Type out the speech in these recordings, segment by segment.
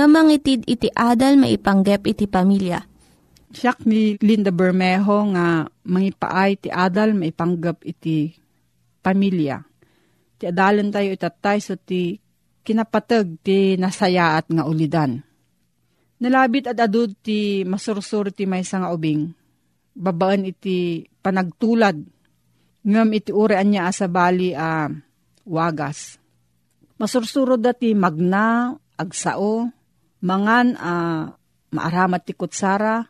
nga mangitid iti adal maipanggep iti pamilya. Siyak ni Linda Bermejo nga mangipaay ti adal maipanggap iti pamilya. Ti adalan tayo itatay so ti kinapatag ti nasayaat nga ulidan. Nalabit at adud ti masursur ti may nga ubing. Babaan iti panagtulad. Ngam iti urean niya asabali a uh, wagas. Masursuro dati magna, agsao, mangan a uh, maaramat ti kutsara,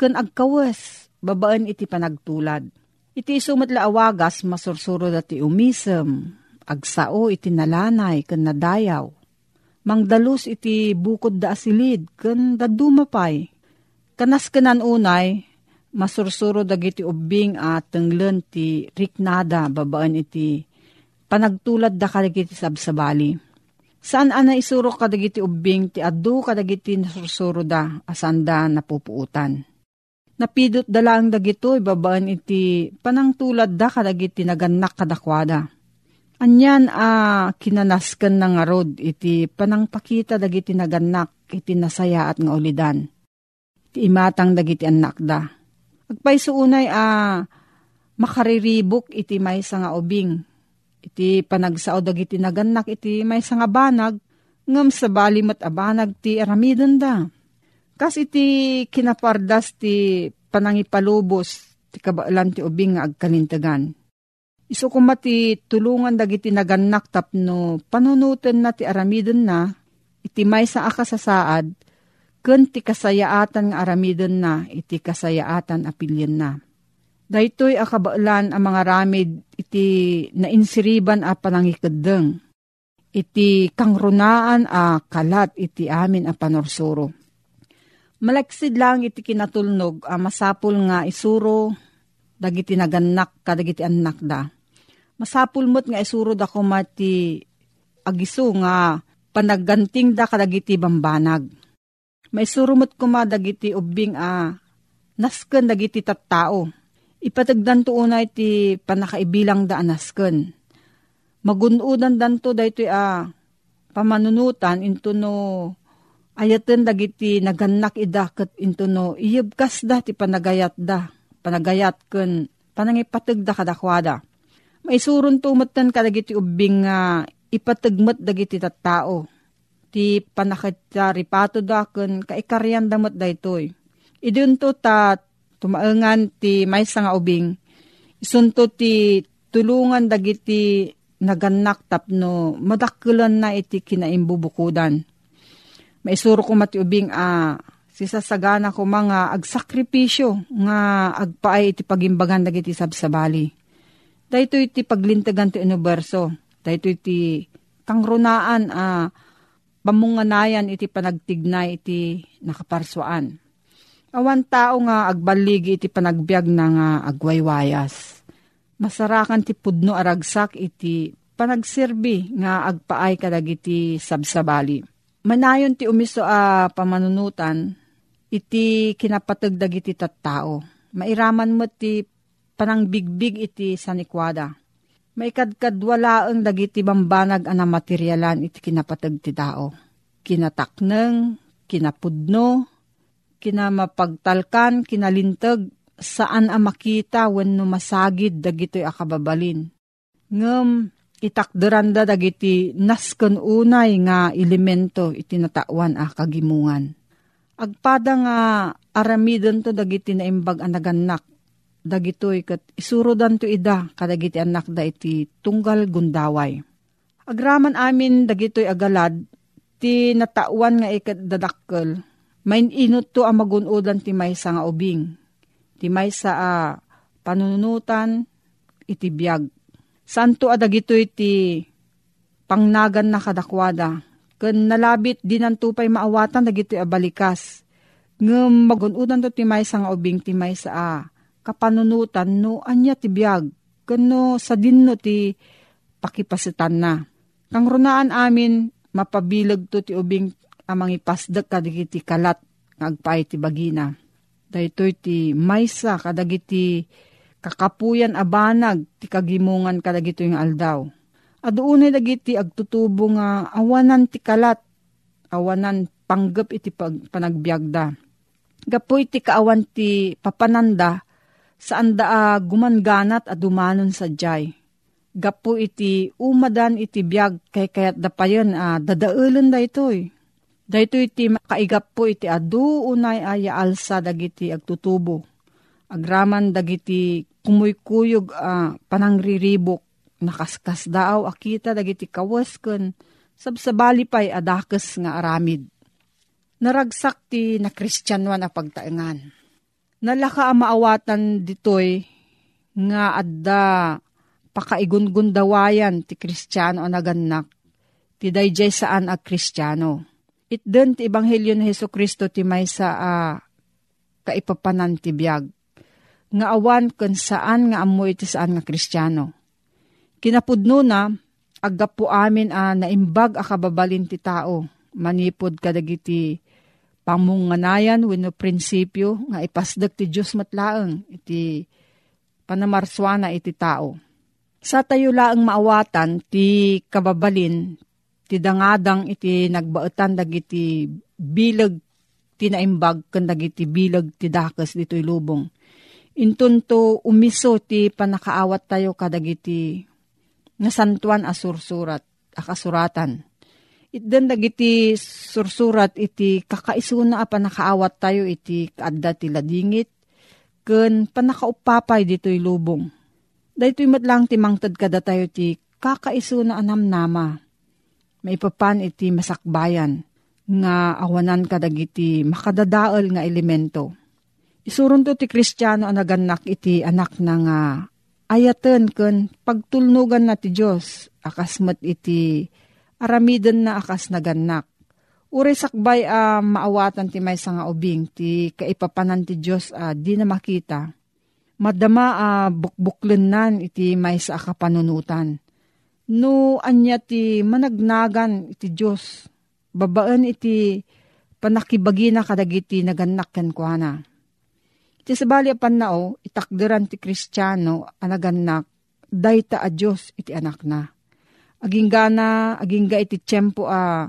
ken agkawes, babaan iti panagtulad. Iti sumat awagas, masursuro dati umisem, agsao iti nalanay, ken nadayaw. Mangdalus iti bukod da asilid, ken dadumapay. Kanas kenan unay, masursuro dagiti ubing at tenglen ti riknada, babaan iti panagtulad da kadagiti sabsabali Saan ana isuro kadagiti ubing ti addu kadagiti nasursuro da asanda napupuutan. Napidot dalang dagito ibabaan iti panangtulad da kadagiti naganak kadakwada. Anyan a ah, kinanaskan ng arod iti panangpakita dagiti naganak iti nasaya at nga ulidan. Iti imatang dagiti anak da. Agpayso unay a ah, makariribok iti may nga ubing iti panagsao dagiti naganak iti may nga banag, ngam sa balimat abanag ti aramidon da. Kas iti kinapardas ti panangipalubos ti kabaalan ti ubing nga agkalintagan. Iso kumati tulungan dagiti naganak tapno panunutan na ti aramidon na, iti may sa akasasaad, ken ti kasayaatan nga aramidon na, iti kasayaatan apilyan na Daytoy akabaalan ang mga ramid iti nainsiriban a panangikadeng. Iti kangrunaan a kalat iti amin a panorsuro. Malaksid lang iti kinatulnog a masapul nga isuro dagiti naganak kadagiti anak da. Masapul mo't nga isuro da kumati agiso nga panagganting da kadagiti bambanag. Maisuro mo't kuma dagiti ubing a nasken dagiti tattao Ipatagdan to unay ti panakaibilang da anasken. Magunudan dan to dahito a pamanunutan into no ayaten dagiti naganak idaket into no iyabkas da ti panagayat da. Panagayat ken panangipatag da kadakwada. Maisuron tumatan kadagiti ubing nga ipatagmat dagiti tattao. Ti panakita ripato daken kaikaryan damat daytoy. Idun to ta tumaengan ti maysa nga ubing. Isunto ti tulungan dagiti naganak tapno madakkelan na iti kinaimbubukudan. Maisuro ko mati ubing a ah, sisasagana ko mga agsakripisyo nga agpaay iti pagimbagan dagiti sabsabali. Dahito iti paglintagan ti universo. Dahito iti kangrunaan a ah, pamunganayan iti panagtignay iti nakaparswaan. Awan tao nga agbaligi iti panagbiag na nga agwaywayas. Masarakan ti pudno aragsak iti panagserbi nga agpaay kadagiti sabsabali. Manayon ti umiso a pamanunutan iti kinapatagdag iti tattao. Mairaman mo ti panangbigbig iti sanikwada. Maikadkadwalaang dagiti bambanag ana materyalan iti kinapatag ti tao. Kinatakneng, kinapudno, kinamapagtalkan, kinalintag, saan a makita wenno masagid dagitoy akababalin. Ngem itakderanda dagiti nasken unay nga elemento iti natawan a kagimungan Agpada nga aramidon to dagiti na imbag anaganak. Dagitoy kat isurodan to ida kadagiti anak da iti tunggal gundaway. Agraman amin dagitoy agalad ti natawan nga ikat dadakkel. Main inot to ang magunodan ti maysa nga ubing. Ti maysa a panunutan iti biyag. Santo adagitoy ti pangnagan na kadakwada Kan nalabit dinantupay maawatan dagiti abalikas. Ngem magunudan to timay sa nga ubing timay sa a. Kapanunutan no anya ti biyag. Kano sa dinno ti pakipasitan na. Kang runaan amin mapabilag to ti ubing amang ipasdag kadagiti kalat ngagpay ti bagina. Daytoy ti maysa kadagiti kakapuyan abanag ti kagimungan kadagito yung aldaw Aduunay dagiti agtutubo nga awanan ti kalat, awanan panggap iti pag, panagbiagda. Gapo iti kaawan ti papananda, saan da uh, gumanganat a dumanon sa jay. Gapo iti umadan iti biag kay kayat da pa yun, uh, dadaulan da itoy. Dahito iti makaigap po iti adu unay aya alsa dagiti agtutubo. Agraman dagiti kumuykuyog uh, panangriribok nakaskas daaw akita dagiti kawas ken sabsabali pay adakes nga aramid. Naragsak ti na kristyanwan a pagtaengan. Nalaka maawatan ditoy nga adda pakaigungundawayan ti kristyano a naganak ti dayjay saan a kristyano. Itden ti Ebanghelyo ni Heso Kristo ti maysa a kaipapanan ti biyag. Nga awan kun saan nga amoy ti saan nga kristyano Kinapudno na, aggapo amin a naimbag a kababalin ti tao, manipod kadagiti pamunganayan wenno prinsipyo nga ipasdag ti Diyos matlaeng iti panamarswana iti tao. Sa tayo laang maawatan ti kababalin ti dangadang iti nagbaetan dagiti bilag ti naimbag kan dagiti bilag ti dakas dito'y lubong. Intunto umiso ti panakaawat tayo kadagiti nga santuan a sursurat, a kasuratan. Itden dagiti sursurat iti kakaisuna a panakaawat tayo iti kaadda ti ladingit, ken panakaupapay dito'y lubong. Dahito'y matlang ti mangtad kada tayo ti kakaisuna anam nama. Maipapan iti masakbayan nga awanan kadagiti makadadaol nga elemento. Isurun to ti kristyano ang naganak iti anak na nga ayaten ken pagtulnugan na ti Diyos akasmat iti aramiden na akas naganak. Uri sakbay a uh, maawatan ti may nga ubing ti kaipapanan ti Diyos uh, di na makita. Madama a uh, bukbuklen nan iti may sa akapanunutan. No anya ti managnagan iti Diyos. Babaan iti panakibagi na kadagiti naganak ken kuana Ti sabali apan nao, itakderan ti kristyano, anaganak, dayta a Diyos iti anak na. Aging gana, aging ga iti tiyempo a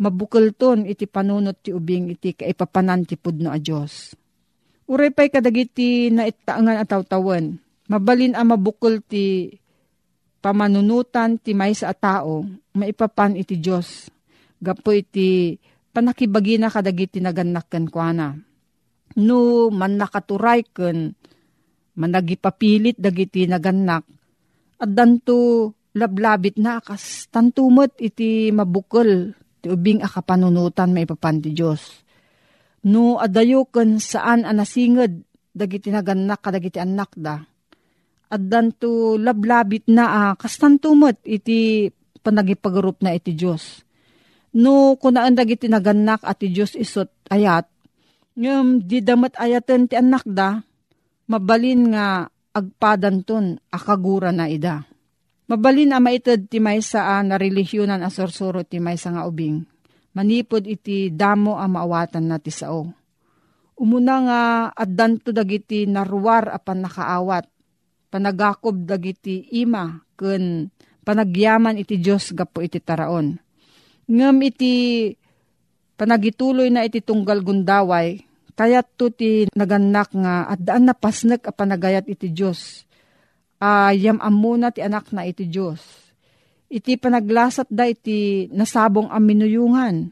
mabukal ton iti panunot ti ubing iti kaipapanan ti pudno a Diyos. Uray pa'y kadagiti na itaangan at tawtawan. Mabalin a mabukol ti pamanunutan ti may sa tao, maipapan iti Diyos. Gapo iti panakibagi na kadagiti naganak ken kuana. No man nakaturay ken managipapilit dagiti naganak. At danto lablabit na kas tantumot iti mabukol ti ubing akapanunutan maipapan ti Diyos. No adayo ken saan anasinged dagiti naganak kadagiti anak da. At danto lablabit na ah, kas tantumot iti panagipagarup na iti Diyos No, kunaan dagiti naganak at ti Diyos isot ayat, ngam di damat ayaten ti anak da, mabalin nga agpadan ton akagura na ida. Mabalin a maitad ti maysa a na religyonan a sorsoro ti maysa nga ubing. Manipod iti damo a maawatan na ti sao. Umuna nga addanto dagiti naruwar apan nakaawat. Panagakob dagiti ima ken panagyaman iti Diyos gapo iti taraon ngem iti panagituloy na iti tunggal gundaway, kayat to ti naganak nga at daan na pasnek a panagayat iti Diyos. Ayam uh, amuna ti anak na iti Diyos. Iti panaglasat da iti nasabong aminuyungan.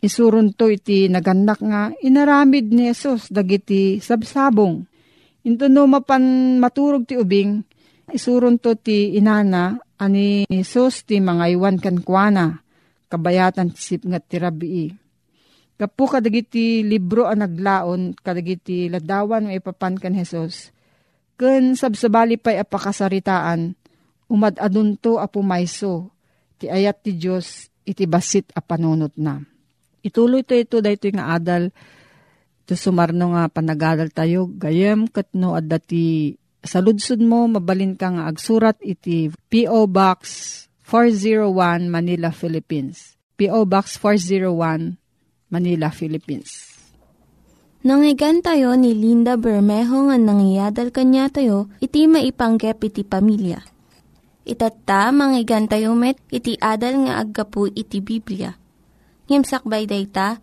Isurun to iti naganak nga inaramid ni Jesus dagiti sabsabong. Into no mapan maturog ti ubing, isurun to ti inana ani Jesus ti mga iwan kankwana kabayatan sip nga tirabii. Kapu kadagiti libro ang naglaon, kadagiti ladawan may ipapan kan Jesus. Ken sabsabali pa'y apakasaritaan, umad adunto apumayso, ti ayat ti Diyos iti basit a panunot na. Ituloy to ito dahito nga adal, to sumarno nga panagadal tayo, gayem katno at dati saludsud mo, mabalin ka nga agsurat iti P.O. Box 401 Manila, Philippines. P.O. Box 401 Manila, Philippines. Nangyigan tayo ni Linda Bermejo nga nangyadal kanya tayo, iti maipanggep iti pamilya. Itatta, manggigan tayo met, iti adal nga aggapu iti Biblia. Ngimsakbay day ta,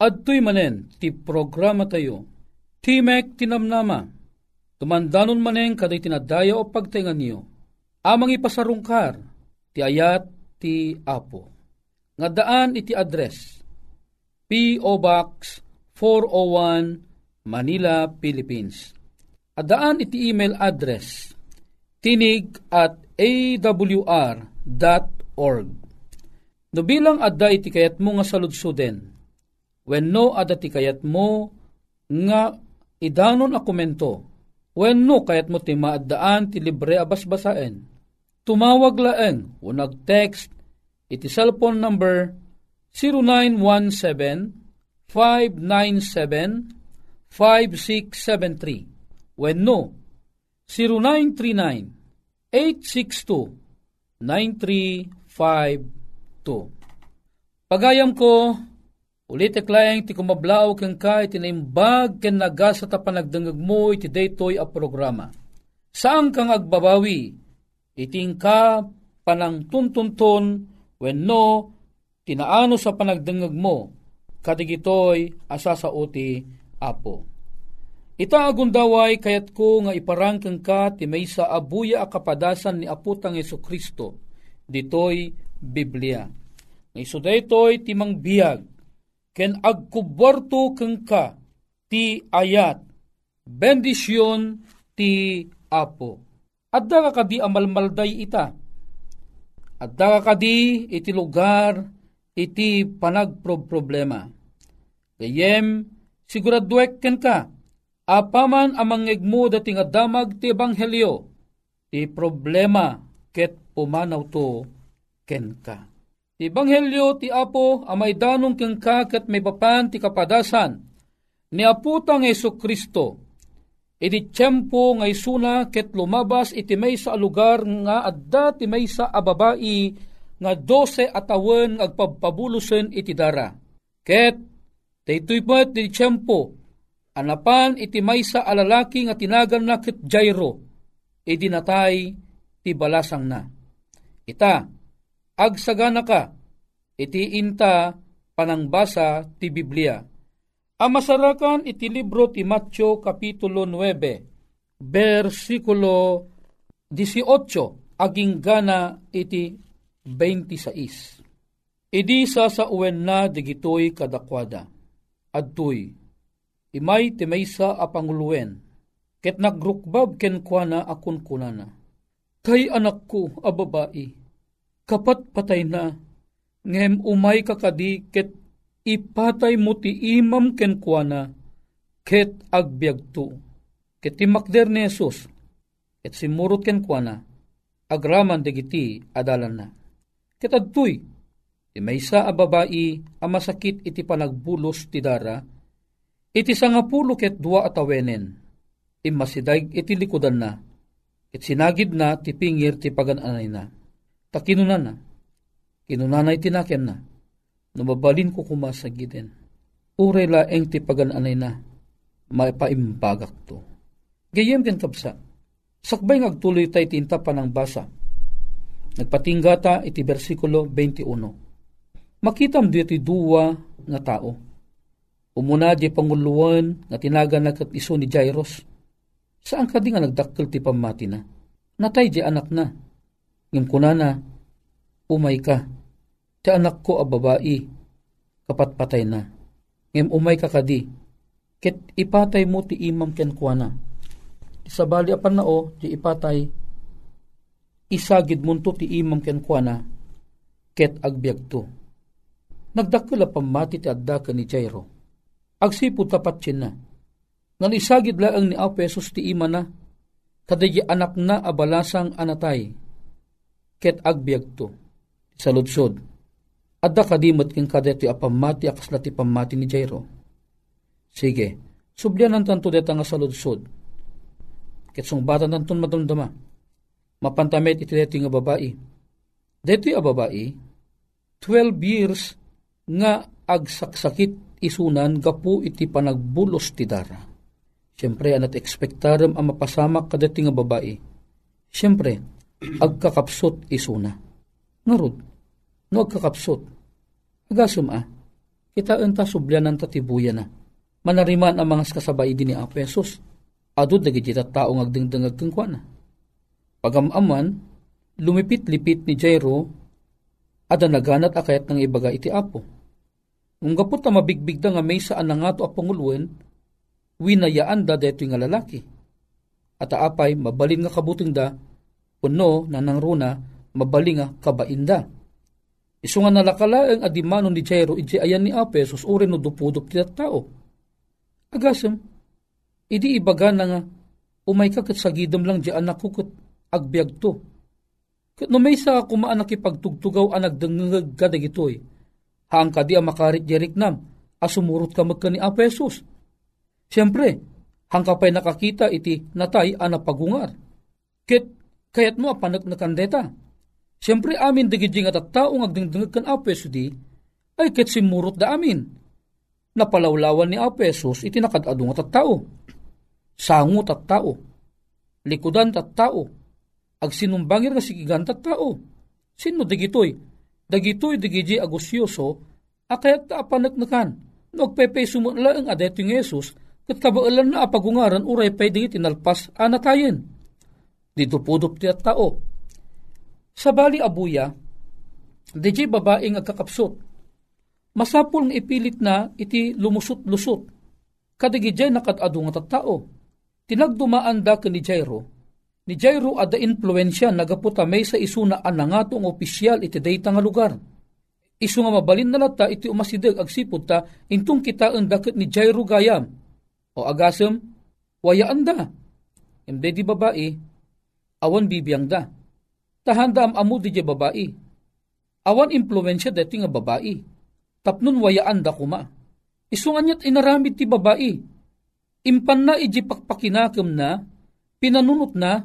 Adtoy manen, ti programa tayo. Timek Tinamnama. Tumandanon manen kaday tinadaya o pagtingan niyo. Amang ipasarungkar ti ayat ti Apo. Nga daan iti address P.O. Box 401 Manila, Philippines. Adaan iti email address tinig at awr.org. No bilang adda iti kayat mo nga saludsuden, when no adda ti kayat mo nga idanon a komento, when no kayat mo ti maadaan ti libre abasbasaen, Tumawag laeng o nag-text iti cellphone number 0917-597-5673 when no 0939-862-9352 Pagayam ko, ulit eklayang ti kumablaw kang ka iti naimbag ken nagasa ta panagdangag mo iti daytoy a programa. Saan kang agbabawi iting ka panang tuntunton wenno tinaano sa panagdengeg mo kadigitoy asa sa uti apo. Ita agundaway kayat ko nga iparangkang ka ti may sa abuya a kapadasan ni aputang Yesu Kristo ditoy Biblia. Nga iso daytoy ti biyag ken agkuborto keng ka ti ayat bendisyon ti apo Adda ka kadi amalmalday ita. Adda ka kadi iti lugar iti panagproblema. Gayem, siguraduek ken ka, apaman amangeg mo dating adamag ti ebanghelyo, ti problema ket pumanaw to ken ka. Ti ebanghelyo ti Apo amay danong ken ka ket may papan ti kapadasan ni aputang Yesu Kristo Iti tiyempo nga isuna ket lumabas iti may sa lugar nga adda ti may sa ababai nga dose atawen agpabpabulosen iti dara. Ket daytoy met iti tiyempo anapan iti may sa alalaki nga tinagan na ket Jairo iti natay ti balasang na. Ita, agsagana ka, iti inta panangbasa ti Biblia Amasarakan iti libro ti Matyo Kapitulo 9, versikulo 18, aging gana iti 26. Idi sa sa uwen na digitoy kadakwada. Adtoy, imay ti maysa a panguluwen, ket nagrukbab ken kuana akun kunana. Kay anak ko a kapat patay na, ngem umay kakadi ket ipatay mo ti imam ken kuana ket agbyagto. Ket timakder ni Jesus, ket simurot ken kuana, agraman degiti adalan na. Ket adtoy, ti maysa a babae a masakit iti panagbulos ti dara, iti sangapulo ket dua atawenen, imasidag iti likudan na, ket sinagid na ti pingir ti pagananay na. Takinunan na, kinunanay tinaken na, Numabalin ko kumasagiden. Uray laeng ti pagananay na, maipaimbagak to. Gayem ken kapsa, sakbay ngagtuloy tay tinta panang basa. Nagpatinggata iti versikulo 21. Makitam di iti duwa nga tao. Umuna di panguluan nga tinagan na iso ni Jairus. Saan ka di nga nagdakkel ti pamati na? Natay di anak na. Ngim kunana, umay ka Ti anak ko a babae, kapat na. Ngem umay kakadi, ket ipatay mo ti imam ken kuana. Sa bali apan na o, ti ipatay, isagid munto ti imam ken kuana, ket agbyag to. Nagdakula pamati ti adda ni Jairo. Agsipo tapat na. Ngan isagid ni Apesos ti ima na, kadagi anak na abalasang anatay, ket agbyag to. Sa ludsod, Adda kadimot king kadeti apamati akasla ti pamati ni Jairo. Sige, sublianan tanto deta nga saludsod. Ketsong bata tanton madumdama. Mapantamet iti deti nga babae. Deti a babae, 12 years nga agsaksakit isunan gapu iti panagbulos ti dara. Siyempre, anat ekspektaram ang mapasamak kadati nga babae. Siyempre, agkakapsot isuna. Ngarod, no agkakapsot. Agasum ah, kita enta subyanan tatibuya na. Manariman ang mga kasabay din ni Apesos. Adod na gijita tao ngagdingdangag kang na. Pagamaman, lumipit-lipit ni Jairo, ada naganat akayat ng ibaga iti apo. Nung gapot na mabigbig da nga may saan na nga to apangulwen, winayaan da deto nga lalaki. At aapay, mabalin nga kabuting da, puno na nang runa, mabalin nga kabainda Isu nga nalakalaeng adimano ni Jairo iti ayan ni Apesos uri no dupudop ti tao. Agasem, idi ibaga na nga, umay ka kat sagidam lang di anak ko kat agbyag to. Kat no may sa kumaan nakipagtugtugaw anag dengengag ka dagitoy. Haang ka di makarit jerik asumurot ka magka ni Apesos. Siyempre, hang ka pa'y nakakita iti natay anapagungar. Ket kayat mo apanak na kandeta Siyempre amin digidjing at tao agdingdingag kan Apeso di, ay ket simurot da amin. Napalawlawan ni Apesos iti nakadadong at tao. Sangot at tao. Likudan at tao. Agsinumbangir nga sigigan at tao. Sino digitoy? Dagitoy digiji agusyoso, akayat ta apanagnakan. Nagpepe sumunla ang adeto ng Yesus, kat na apagungaran uray pay digit inalpas anatayin. Dito pudop ti at tao sa bali abuya, DJ babae nga kakapsot. Masapul nga ipilit na iti lumusot-lusot. Kadigijay nakatado nga tattao. Tinagdumaan da ni Jairo. Ni Jairo ada influensya nagaputa may sa isuna anangatong opisyal iti dayta nga lugar. Isu nga mabalin na lata iti umasidag agsipod ta intong kita ang dakit ni Jairo gayam. O agasem, wayaan da. Imde di babae, awan bibiyang da tahanda am amu di babae. Awan impluensya deti nga babae. Tapnon wayaan da kuma. Isungan niya't inaramid ti babae. impan na iji pakpakinakam na, pinanunot na,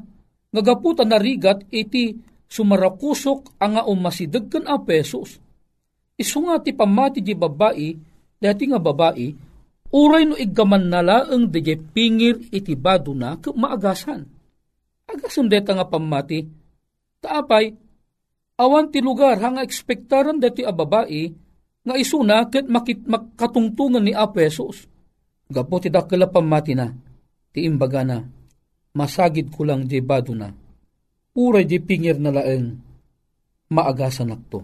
ngagaputa na rigat iti sumarakusok ang nga umasidag kan a pesos. Isu nga ti pamati di babae, dati nga babae, uray no igaman nalaang di pingir iti bado na maagasan. Agasan deta nga pamati, taapay, awan ti lugar hanga ekspektaran dati a babae, nga isuna ket makit makatungtungan ni a pesos. Gapo ti dakila pamati na, ti imbaga na, masagid ko lang di bado na uray di pingir na laeng maagasan akto.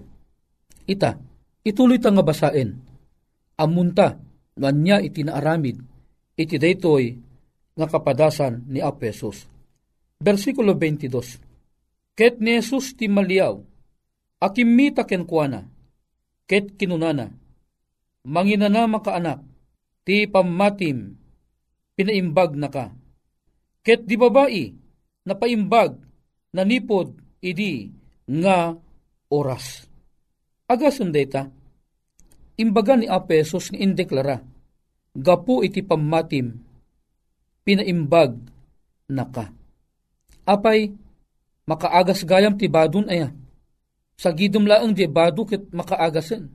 Ita, ituloy ta nga basain. Amunta, nanya iti naaramid, iti daytoy nga kapadasan ni Apesos. Versikulo 22. Ket ni Jesus ti maliaw, akimita ken kuana, ket kinunana, manginana makaanak, ti pamatim, pinaimbag na ka. Ket di babae, napaimbag nanipod idi nga oras. Agasun data, imbaga ni Apesos nga indeklara, gapu iti pamatim, pinaimbag na ka. Apay, makaagas gayam ti badun aya. Sa gidom laang di badu ket makaagasen.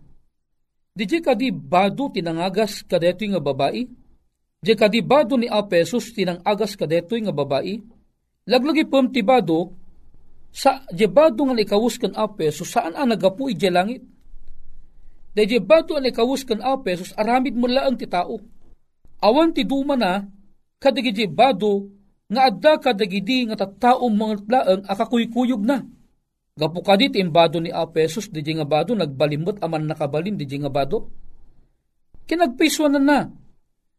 Di di kadi badu tinangagas kadeto nga babae? Di kadi badu ni Apesos tinangagas kadeto nga babae? Laglagi pom ti badu sa jebado nga ikawus kan ape, so saan ang nagapu ije langit? Da jebado ang ikawus kan ape, so aramid mo laang ti tao. Awan ti duma na, kadagi jebado, nga adda kadagidi nga tattaong mga laang akakuykuyog na. Gapu kadit imbado ni Apesos, di nga bado, nagbalimot aman nakabalin, di nga bado. Kinagpiswa na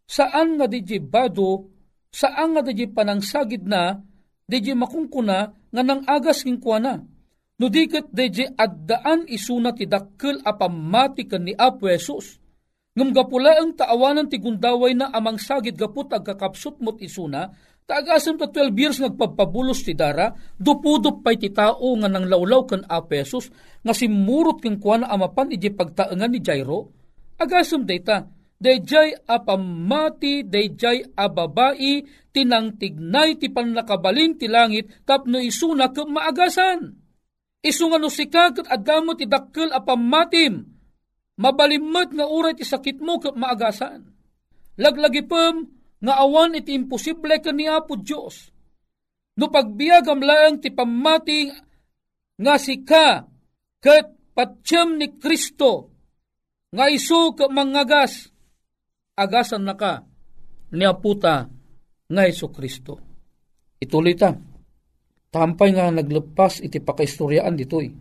saan nga di bado, saan nga di panangsagid na, di makungkuna nga nang agas king kuana. No diket deje addaan isuna ti dakkel a pamati ni Apo Jesus. Ngam gapula ang taawanan ti gundaway na amang sagid gaput agkakapsut mot isuna, taagasan ta 12 years nagpapabulos ti dara, dupudup pay ti tao nga nang lawlaw kan Apo Jesus, nga simurot king kuana amapan iji pagtaengan ni Jairo, agasam data, dayjay apamati, dayjay ababai, tinangtignay ti panlakabalin ti langit, tapno isuna ke maagasan. Isunga no sikag at adamo ti dakkel apamatim, mabalimot nga uray ti sakit mo ke maagasan. Laglagi pem, nga awan iti imposible ka ni Apo Diyos. No pagbiagam laang ti pamati nga sika ket patsyem ni Kristo nga isu ka mangagas agasan na ka ni aputa nga Iso Kristo. Ituloy ta. Tampay nga naglepas iti pakaistoryaan ditoy.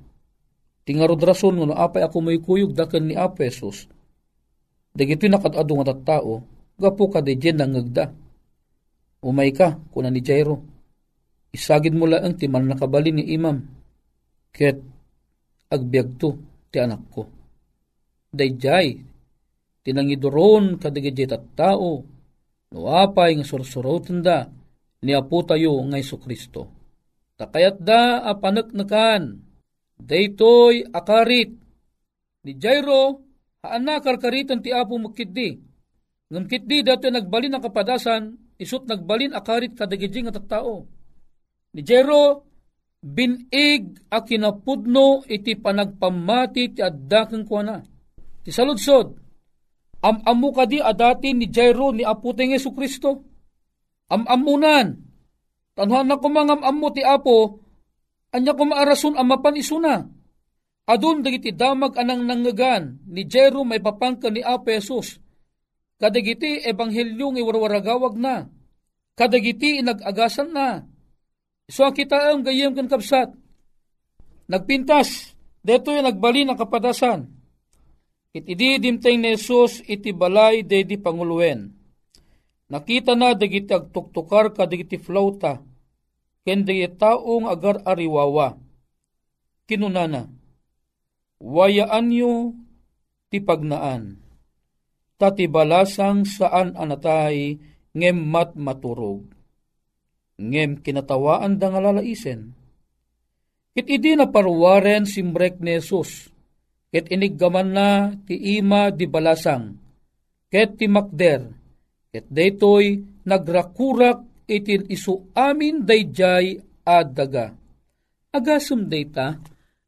Tingarod rason nga apay ako may kuyog daken ni Apesos. Dagito'y nakadado nga tattao, gapo ka de dyan nangagda. Umay ka, kuna ni Jairo. Isagid mo lang ti man nakabali ni imam. Ket agbiag to ti anak ko. Dayjay, tinangidoron kadigidjay tao, nuapay nga sursurotan da, ni apo tayo nga Iso Kristo. Takayat da apanaknakan, daytoy akarit, ni Jairo, haana karkaritan ti apo makiddi, ngam kitdi dato nagbalin ang kapadasan, isut nagbalin akarit kadagidjay nga tattao. Ni Jairo, binig a kinapudno iti panagpamati ti addakeng kuana. Ti saludsod, Am-amu kadi adati ni Jairo ni Aputeng Yesu Kristo. Am-amunan. Tanhan na kumangam amu ti Apo, anya kumaarason amapan isuna. Adun dagiti damag anang nangagan ni Jairo may papangka ni Apo Jesus. Kadagiti ebanghelyo ng iwarwaragawag na. Kadagiti inagagasan na. So kita ang gayem kan kapsat. Nagpintas, deto yung nagbali ng kapadasan Iti di dimteng ni Jesus iti balay de di panguluwen. Nakita na dagiti agtuktukar ka dagiti flauta, ken dagiti taong agar ariwawa. Kinunana, wayaan nyo ti pagnaan, tati balasang saan anatay ngem mat maturog. Ngem kinatawaan da nga lalaisen. It idi na parwaren simbrek ni Jesus, ket iniggaman na ti ima di balasang, ket ti makder, Ket daytoy nagrakurak itin isu amin dayjay adaga. Agasum dayta,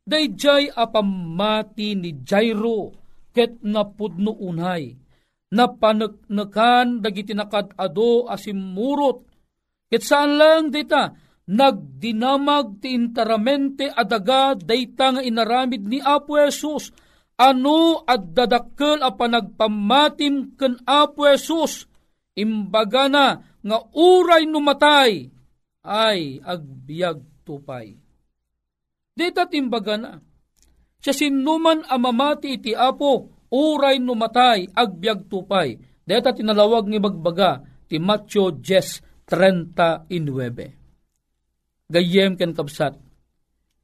dayjay apamati ni Jairo ket napudno unay. Napaneknekan dagiti nakadado asimurot. Ket saan lang dayta, nagdinamag ti interamente adaga dayta nga inaramid ni Apo Jesus ano at dadakkel a panagpamatim ken Apo Jesus imbaga na nga uray numatay ay agbiag tupay. Dita timbaga na, siya sinuman amamati iti apo, uray numatay, agbiag tupay. Dita tinalawag ni bagbaga, ti Matthew 10.39. Gayem ken kapsat,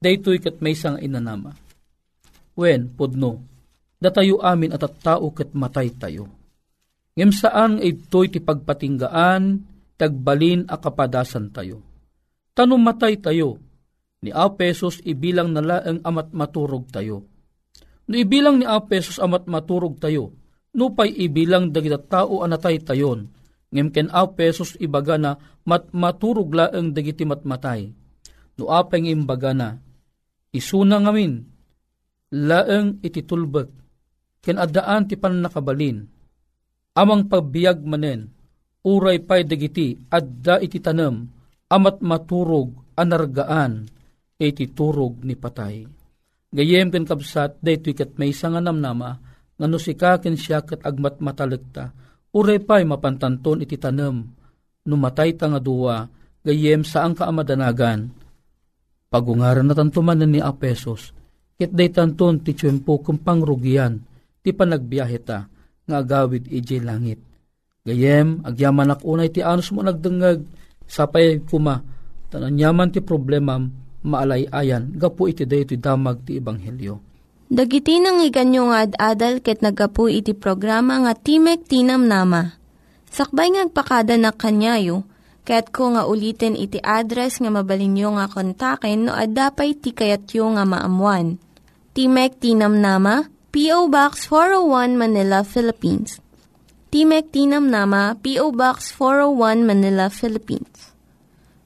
daytoy kat may sang inanama. Wen, podno, datayo amin at at tao kat matay tayo Ngem saan ito'y ti pagpatinggaan, tagbalin a kapadasan tayo. Tanong matay tayo, ni Apesos ibilang nala ang amat maturog tayo. No ibilang ni Apesos amat maturog tayo, no pa'y ibilang dagita tao anatay tayon, ngem ken Apesos ibaga na mat maturog laeng dagiti matmatay. No apeng imbaga na, isuna ngamin, laeng ititulbek, ken adaan ti panakabalin, amang pagbiag manen, uray pay dagiti, adda iti tanam, amat maturog, anargaan, iti turog ni patay. Gayem ken kabsat, daytoy kat may sanganam nama, nga no sikaken siya kat agmat matalagta, uray pay mapantanton iti tanam, numatay ta nga duwa, gayem saan ka amadanagan, pagungaran na tantuman ni Apesos, ket day tanton ti tiyempo kung pangrugian, ti panagbiyahe ta, nga agawid iji langit. Gayem, agyaman unay ti anos mo nagdengag, sapay kuma, tananyaman ti problema maalay-ayan, gapu iti day iti damag ti Ebanghelyo. Dagiti nang iganyo nga ad-adal ket nagapu iti programa nga Timek Tinam Nama. Sakbay ngagpakada na kanyayo, ket ko nga ulitin iti address nga mabalinyo nga kontaken no ad-dapay ti kayatyo nga maamuan. Timek Tinam Nama, P.O. Box 401 Manila, Philippines. Timek Tinam Nama, P.O. Box 401 Manila, Philippines.